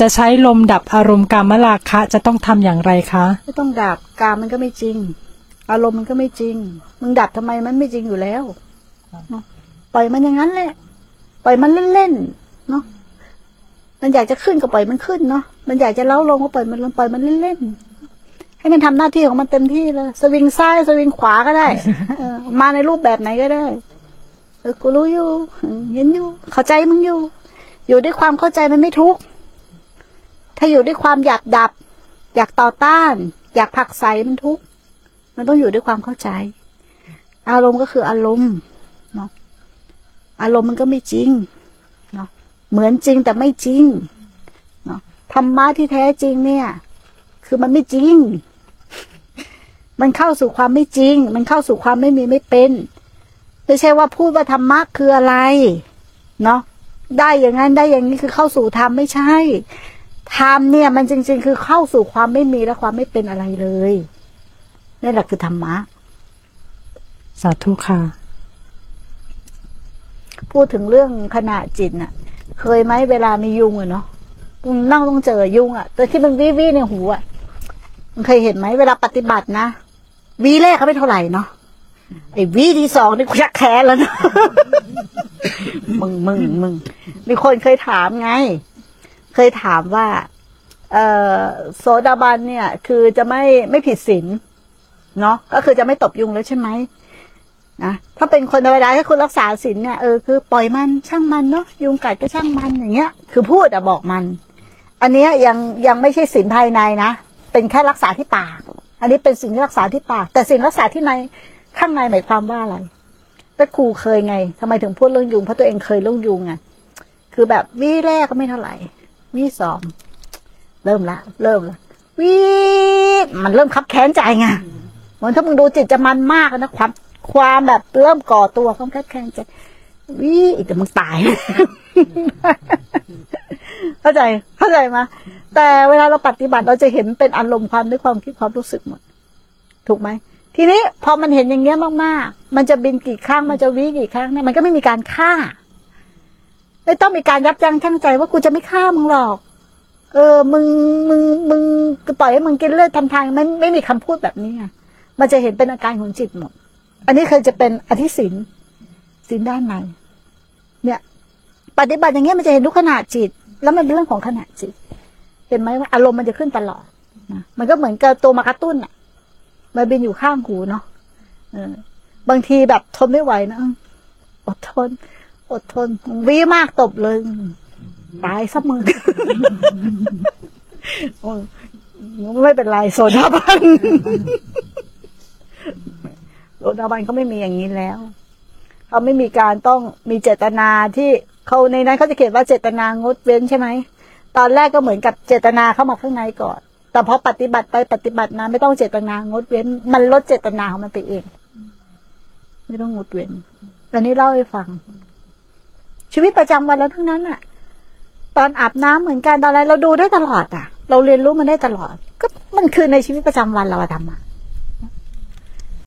จะใช้ลมดับอารมณ์กามราคะจะต้องทำอย่างไรคะ ไม่ต้องดับกามมันก็ไม่จริง อารมณ์มันก็ไม่จริง มึงดับทำไมมันไม่จริงอยู่แล้วเนาะปล่อยมันอย่างนั้นแหละ ปล่อยมันเล่นๆเนาะมันอยากจะขึ้นก็ปล่อยมันขึ้นเนาะมันอยากจะเล้าลงก็ปล่อยมันลงปล่อยมันเล่นๆให้มันทำหน้าที่ของมันเต็มที่เลยสวิงซ้ายสวิงขวาก็ได้เออมาในรูปแบบไหนก็ได้เออกูรู้อยู่เห็นอยู่ เข้าใจมึงอยู่ อยู่ด้วยความเข้าใจมันไม่ทุกข์ ถ้าอยู่ด้วยความอยากดับ อยากต่อต้าน อยากผลักไสมันทุกข์มันต้องอยู่ด้วยความเข้าใจ อารมณ์ก็คืออารมณ์เนาะอารมณ์มันก็ไม่จริงเนาะเหมือนจริงแต่ไม่จริงเนาะธรรมะที่แท้จริงเนี่ย คือมันไม่จริง มันเข้าสู่ความไม่จริง มันเข้าสู่ความไม่มีไม่เป็นไม่ใช่ว่าพูดว่าธรรมะคืออะไร เนาะได้อย่างนั้นได้อย่างนี้คือเข้าสู่ธรรมไม่ใช่ ธรรมเนี่ยมันจริง ๆ คือเข้าสู่ความไม่มีและความไม่เป็นอะไรเลยนี่แหละคือธรรมะ สาธุค่ะ พูดถึงเรื่องขณะจิตน่ะ เคยไหมเวลามียุงอะเนาะมึงนั่งต้องเจอยุงอะแต่ที่มันวิวิในหูอะมึงเคยเห็นไหมเวลาปฏิบัตินะวีแรกเขาไม่เท่าไหร่เนาะไอ้วีที่สองนี่กูชักแค้นแล้วนะมึงมึงมึงมีคนเคยถามไง เคยถามว่าโสดาบันเนี่ย คือจะไม่ไม่ผิดศีลเนาะก็คือจะไม่ตบยุงแล้วใช่ไหมนะถ้าเป็นคนธรรมดาถ้าคุณรักษาศีลเนี่ยเออคือปล่อยมันช่างมันเนาะยุงกัดก็ช่างมันอย่างเงี้ย คือพูดอะบอกมัน อันนี้ยังยังไม่ใช่ศีลภายในนะเป็นแค่รักษาที่ปาก อันนี้เป็นสิ่งที่รักษาที่ปาก แต่สิ่งรักษาที่ในข้างในหมายความว่าอะไรแต่ครูเคยไงทำไมถึงพูดเรื่องยุงเพราะตัวเองเคยเรื่องยุงไงคือแบบวิแรกก็ไม่เท่าไหร่ วิสองเริ่มละเริ่มละวิมันเริ่มคับแค้นใจไงเหมือนถ้ามึงดูจิตจะมันมากนะความความแบบเริ่มก่อตัวความแคบแค้นใจวิอีกแต่มึงตายเข้าใจเข้าใจไหมแต่เวลาเราปฏิบัติเราจะเห็นเป็นอารมณ์ความด้วยความคิดความรู้สึกหมด ถูกไหมทีนี้พอมันเห็นอย่างเงี้ยมากๆ มันจะบินกี่ครั้งมันจะวิกี่ครั้งเนี่ยมันก็ไม่มีการฆ่า ไม่ต้องมีการยับยั้งชั่งใจว่ากูจะไม่ฆ่ามึงหรอก เออ มึง มึง มึงปล่อยให้มึงกินเลือดทำทางไม่ไม่มีคำพูดแบบนี้ไงมันจะเห็นเป็นอาการของจิตหมด อันนี้เคยจะเป็นอธิศินศินด้านในเนี่ย ปฏิบัติอย่างเงี้ยมันจะเห็นทุกขณะจิต แล้วมันเป็นเรื่องของขณะจิต เห็นไหมว่าอารมณ์มันจะขึ้นตลอดนะมันก็เหมือนกับตัวมากระตุ้นอะมันบินอยู่ข้างหูเนาะเออบางทีแบบทนไม่ไหวนะอดทน อดทนวีมากตบเลย ตายสักมือโอ้ยไม่เป็นไรโซดาบันโสดาบันเขาไม่มีอย่างนี้แล้ว เขาไม่มีการต้องมีเจตนาที่เขาในนั้นเขาจะเขียนว่าเจตนางดเว้นใช่ไหม ตอนแรกก็เหมือนกับเจตนาเข้ามาข้างในก่อน แต่พอปฏิบัติไปปฏิบัติมาไม่ต้องเจตนางดเว้น มันลดเจตนาของมันไปเอง ไม่ต้องงดเว้นอันนี้เล่าให้ฟัง ชีวิตประจำวันเราทั้งนั้นอะตอนอาบน้ำเหมือนกันตอนอะไรเราดูได้ตลอดอะเราเรียนรู้มันได้ตลอด ก็มันคือในชีวิตประจำวันเราอะทำอะ